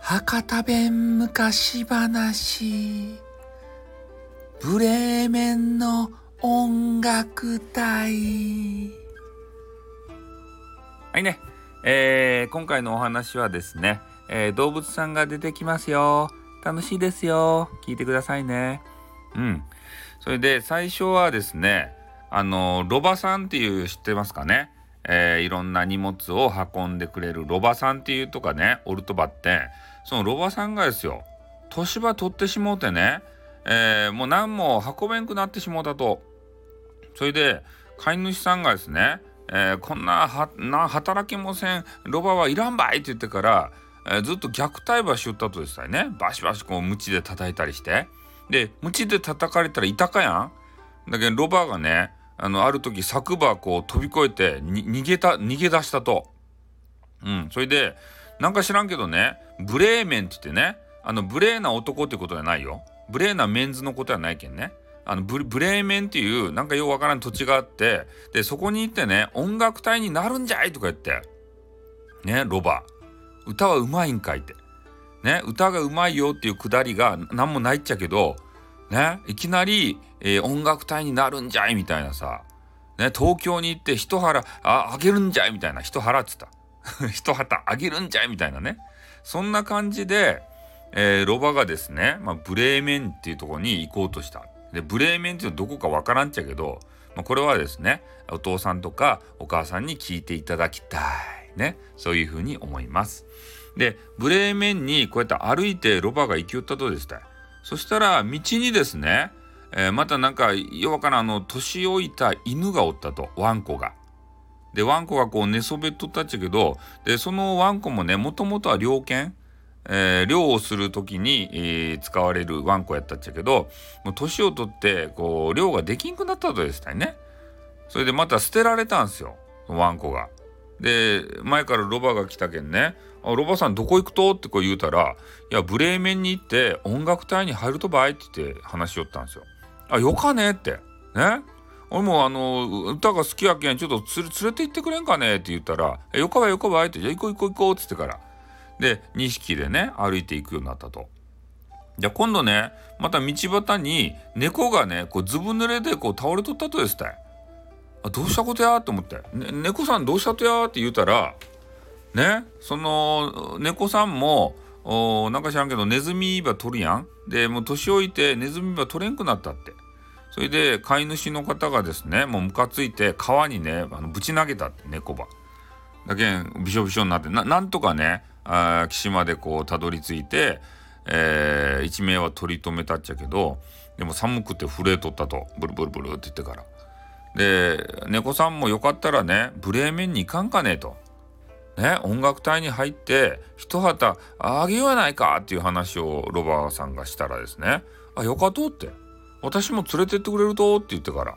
博多弁昔話。ブレーメンの音楽隊。はいね、えー、今回のお話はですね、えー、動物さんが出てきますよ。楽しいですよ。聞いてくださいね。うん。それで最初はですねあのロバさんっていう知ってますかね？えー、いろんな荷物を運んでくれるロバさんっていうとかねオルトバってそのロバさんがですよ年場取ってしもうてね、えー、もう何も運べんくなってしもうたと。それで飼い主さんがですね、えー、こんな働きもせんロバはいらんばいって言ってから、えずっと虐待ばしよったとですね。バシバシこう鞭で叩いたりして。で鞭で叩かれたらいたかやん。だけどロバがねあの、ある時柵場こう飛び越えて逃げた、逃げ出したと。うん。それで、なんか知らんけどね、ブレーメンって言ってね、あの、ブレーな男ってことじゃないよ。ブレーなメンズのことはないけんね。あのブ、ブレーメンっていう、なんかようわからん土地があって、で、そこに行ってね、音楽隊になるんじゃいとか言って、ね、ロバ。歌はうまいんかいって。ね、歌がうまいよっていうくだりが何もないっちゃけど、ね、いきなり、えー、音楽隊になるんじゃいみたいなさ、ね、東京に行って一腹ああげるんじゃいみたいな。一腹っつった。一旗あげるんじゃいみたいなね。そんな感じで、えー、ロバがですね、まあ、ブレーメンっていうところに行こうとした。でブレーメンっていうのどこかわからんっちゃけど、まあ、これはですねお父さんとかお母さんに聞いていただきたい。ね。そういうふうに思います。でブレーメンにこうやって歩いてロバが行き寄ったとですねそしたら道にですね、えー、またなんか弱からあの年老いた犬がおったとワンコが。でワンコがこう寝そべっとったっちゃけどでそのワンコもねもともとは猟犬、えー、猟をする時に、えー、使われるワンコやったっちゃけどもう年を取ってこう猟ができんくなったとですね。それでまた捨てられたんですよワンコが。で前からロバが来たけんねあ、ロバさんどこ行くと？ってこう言うたら、いや、ブレーメンに行って音楽隊に入るとばいって言って話しよったんですよ。あ、よかねって。ね俺もあの、歌が好きやけん、ちょっと連れて行ってくれんかねって言ったら、え、よかばよかばいって、じゃあ行こう行こう行こうっつってから。で、2匹でね、歩いていくようになったと。じゃあ今度ね、また道端に猫がね、こうずぶ濡れでこう倒れとったとですたい。あ、どうしたことや？と思って、ね、猫さんどうしたとや？って言うたら、ねその猫さんもおなんか知らんけどネズミば取るやん。でもう年老いてネズミば取れんくなったって。それで飼い主の方がですねもうムカついて川にねあのぶち投げたって猫ば。だけんびしょびしょになってなんとかねあ岸までこうたどり着いて、えー、一命は取り留めたっちゃけどでも寒くて震えとったと。ブルブルブルって言ってから。で猫さんもよかったらねブレーメンに行かんかねと。ね、音楽隊に入って一旗あげようやないかっていう話をロバーさんがしたらですね「あよかと」って「私も連れてってくれると」って言ってから。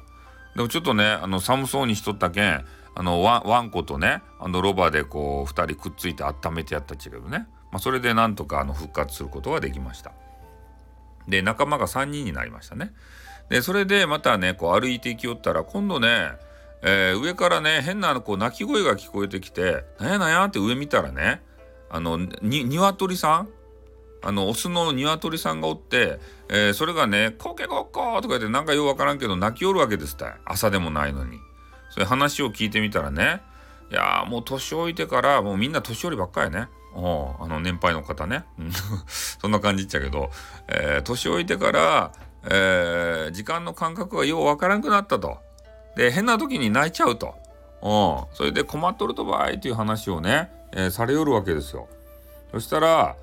でもちょっとねあの寒そうにしとったけんあのワワンコとねあのロバでこう2人くっついて温めてやったっちゃけどね、まあ、それでなんとかあの復活することができました。で仲間が3人になりましたね。でそれでまたねこう歩いていきよったら今度ねえー、上からね変なこう鳴き声が聞こえてきて「なんやなんや?」って上見たらねあのに鶏さんあのオスの鶏さんがおって、えー、それがね「コケコッコー」とか言ってなんかようわからんけど泣きおるわけですって朝でもないのに。そういう話を聞いてみたらねいやもう年老いてからもうみんな年寄りばっかりね。おあの年配の方ね そんな感じっちゃけど、えー、年老いてから、えー、時間の感覚がようわからんくなったと。で変な時に泣いちゃうと、うん、それで困っとるとばいっていう話をね、えー、されよるわけですよ。そしたら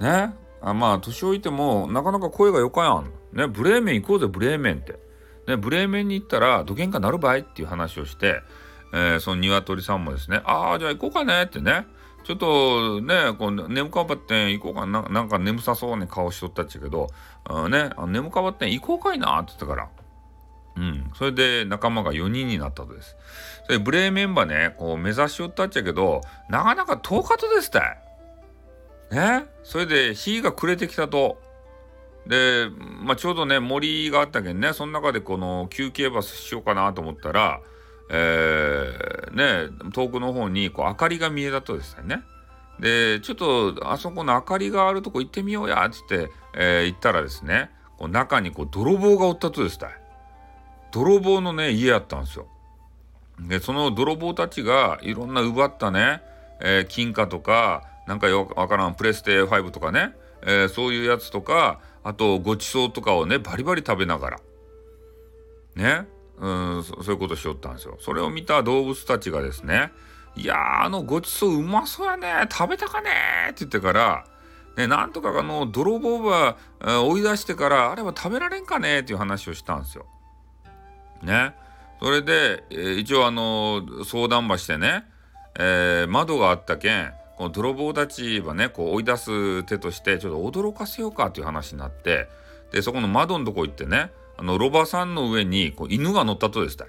ねあまあ年老いてもなかなか声がよかやん。ねブレーメン行こうぜブレーメンって。ねブレーメンに行ったらどげんかなるばいっていう話をして、えー、その鶏さんもですねああじゃあ行こうかねってねちょっとね、こう眠かばってん行こうかな、なんか眠さそうに顔しとったっちゃけど、あね、あ眠かばってん行こうかいなって言ったから、うん、それで仲間が4人になったとです。それブレーメンバーね、こう目指しよったっちゃけど、なかなか遠かったですたい。ねそれで日が暮れてきたと。で、まあ、ちょうどね、森があったけんね、その中でこの休憩バスしようかなと思ったら、えー、ね遠くの方にこう明かりが見えたとですね。でちょっとあそこの明かりがあるとこ行ってみようやっつって、えー、行ったらですねこう中にこう泥棒がおったとですね。泥棒のね家やったんですよ。でその泥棒たちがいろんな奪ったね、えー、金貨とかなんかよわからんプレステ5とかね、えー、そういうやつとかあとごちそうとかをねバリバリ食べながら。ね。うんそういうことしよったんですよ。それを見た動物たちがですねいやあのごちそううまそうやね食べたかねって言ってからね、なんとかあの泥棒は追い出してからあれは食べられんかねっていう話をしたんですよ。ね。それで、えー、一応あの相談場してね、えー、窓があったけんこの泥棒たちはねこう追い出す手としてちょっと驚かせようかという話になってでそこの窓のとこ行ってねあのロバさんの上にこう犬が乗ったとですた。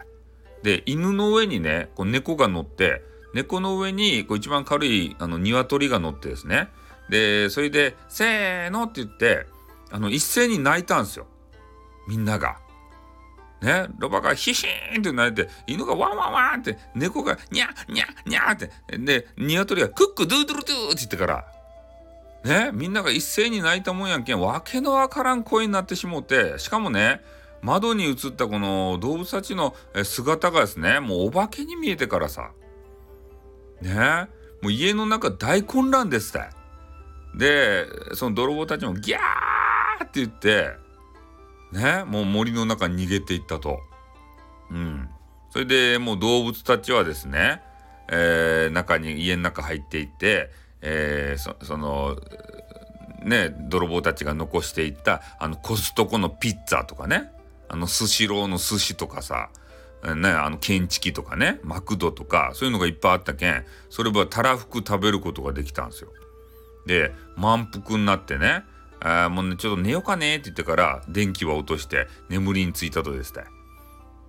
で犬の上にねこう猫が乗って猫の上にこう一番軽いあの鶏が乗ってですね。でそれで「せーの」って言ってあの一斉に鳴いたんですよ。みんなが。ね、ロバがヒヒーンって鳴いて、犬がワンワンワンって、猫がニャニャニャって、で、鶏が cock-a-doodle-doo って言ってから、ね、みんなが一斉に泣いたもんやんけん、わけのわからん声になってしもうて、しかもね、窓に映ったこの動物たちの姿がですね、もうお化けに見えてからさ、ねもう家の中大混乱ですってでその泥棒たちもギャーって言ってねもう森の中に逃げていったと。うん。それでもう動物たちはですね、えー、中に家の中入っていって、えー、そのね泥棒たちが残していったあのコストコのピッツァとかねあのスシローの寿司とかさね、あの建築とかねマクドとかそういうのがいっぱいあったけんそれはたらふく食べることができたんですよ。で満腹になってねあもうねちょっと寝ようかねって言ってから電気は落として眠りについたとですね。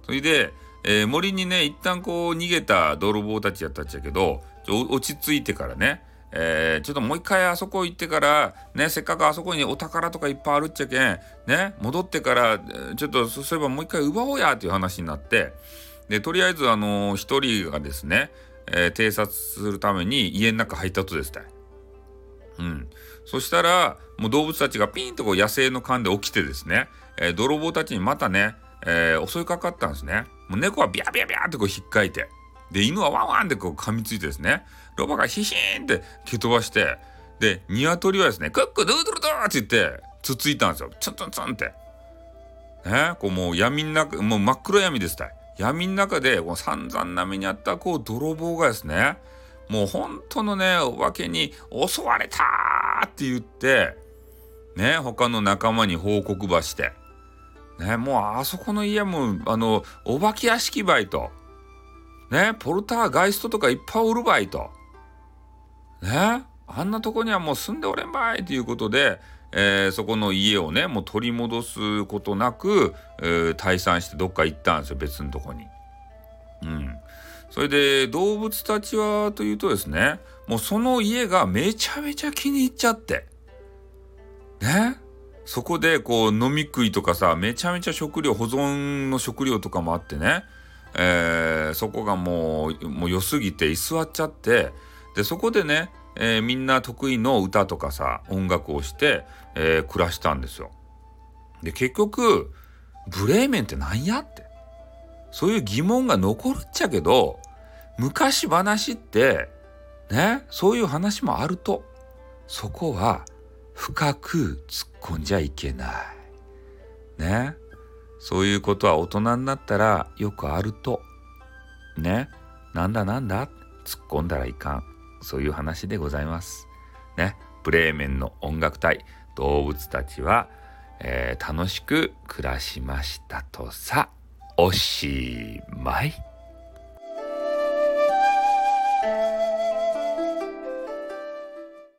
それで、えー、森にね一旦こう逃げた泥棒たちやったっちゃけど落ち着いてからねえー、ちょっともう一回あそこ行ってから、ね、せっかくあそこにお宝とかいっぱいあるっちゃけん、ね、戻ってから、ちょっとそういえばもう一回奪おうやっていう話になって、で、とりあえず、あのー、一人がですね、えー、偵察するために家の中入ったとですね。うん。そしたら、もう動物たちがピンとこう野生の勘で起きてですね、え、泥棒たちにまたね、え、襲いかかったんですね。もう猫はビャビャビャってこう引っかいて、で、犬はワンワンってこう噛みついてですね、ロバがヒヒーンって蹴飛ばして、で、鶏はですね、クックドゥードゥドーって言って、つついたんですよ。ツンツンツンって。ね、こうもう闇の中、もう真っ黒闇ですたい。闇の中で、こう散々な目にあったこう泥棒がですね、もう本当のね、お化けに襲われたって言って、ね、他の仲間に報告ばして、ね、もうあそこの家も、あの、お化け屋敷バイト。ね、ポルターガイストとかいっぱいおるばいと。ね、あんなとこにはもう住んでおれんばいということで、えー、そこの家をね、もう取り戻すことなく、えー、退散してどっか行ったんですよ、別のとこに。うん。それで、動物たちはというとですね、もうその家がめちゃめちゃ気に入っちゃって。ね。そこでこう飲み食いとかさ、めちゃめちゃ食料、保存の食料とかもあってね、えー、そこがもう、もう良すぎて居座っちゃって、で、そこでね、えー、みんな得意の歌とかさ、音楽をして、えー、暮らしたんですよ。で、結局、ブレーメンって何やって。そういう疑問が残るっちゃけど、昔話って、ね、そういう話もあると、そこは深く突っ込んじゃいけない。ね。そういうことは大人になったらよくあると。ね。なんだなんだ突っ込んだらいかん。そういう話でございます。ね。ブレーメンの音楽隊、動物たちは、えー、楽しく暮らしましたとさ、おしまい。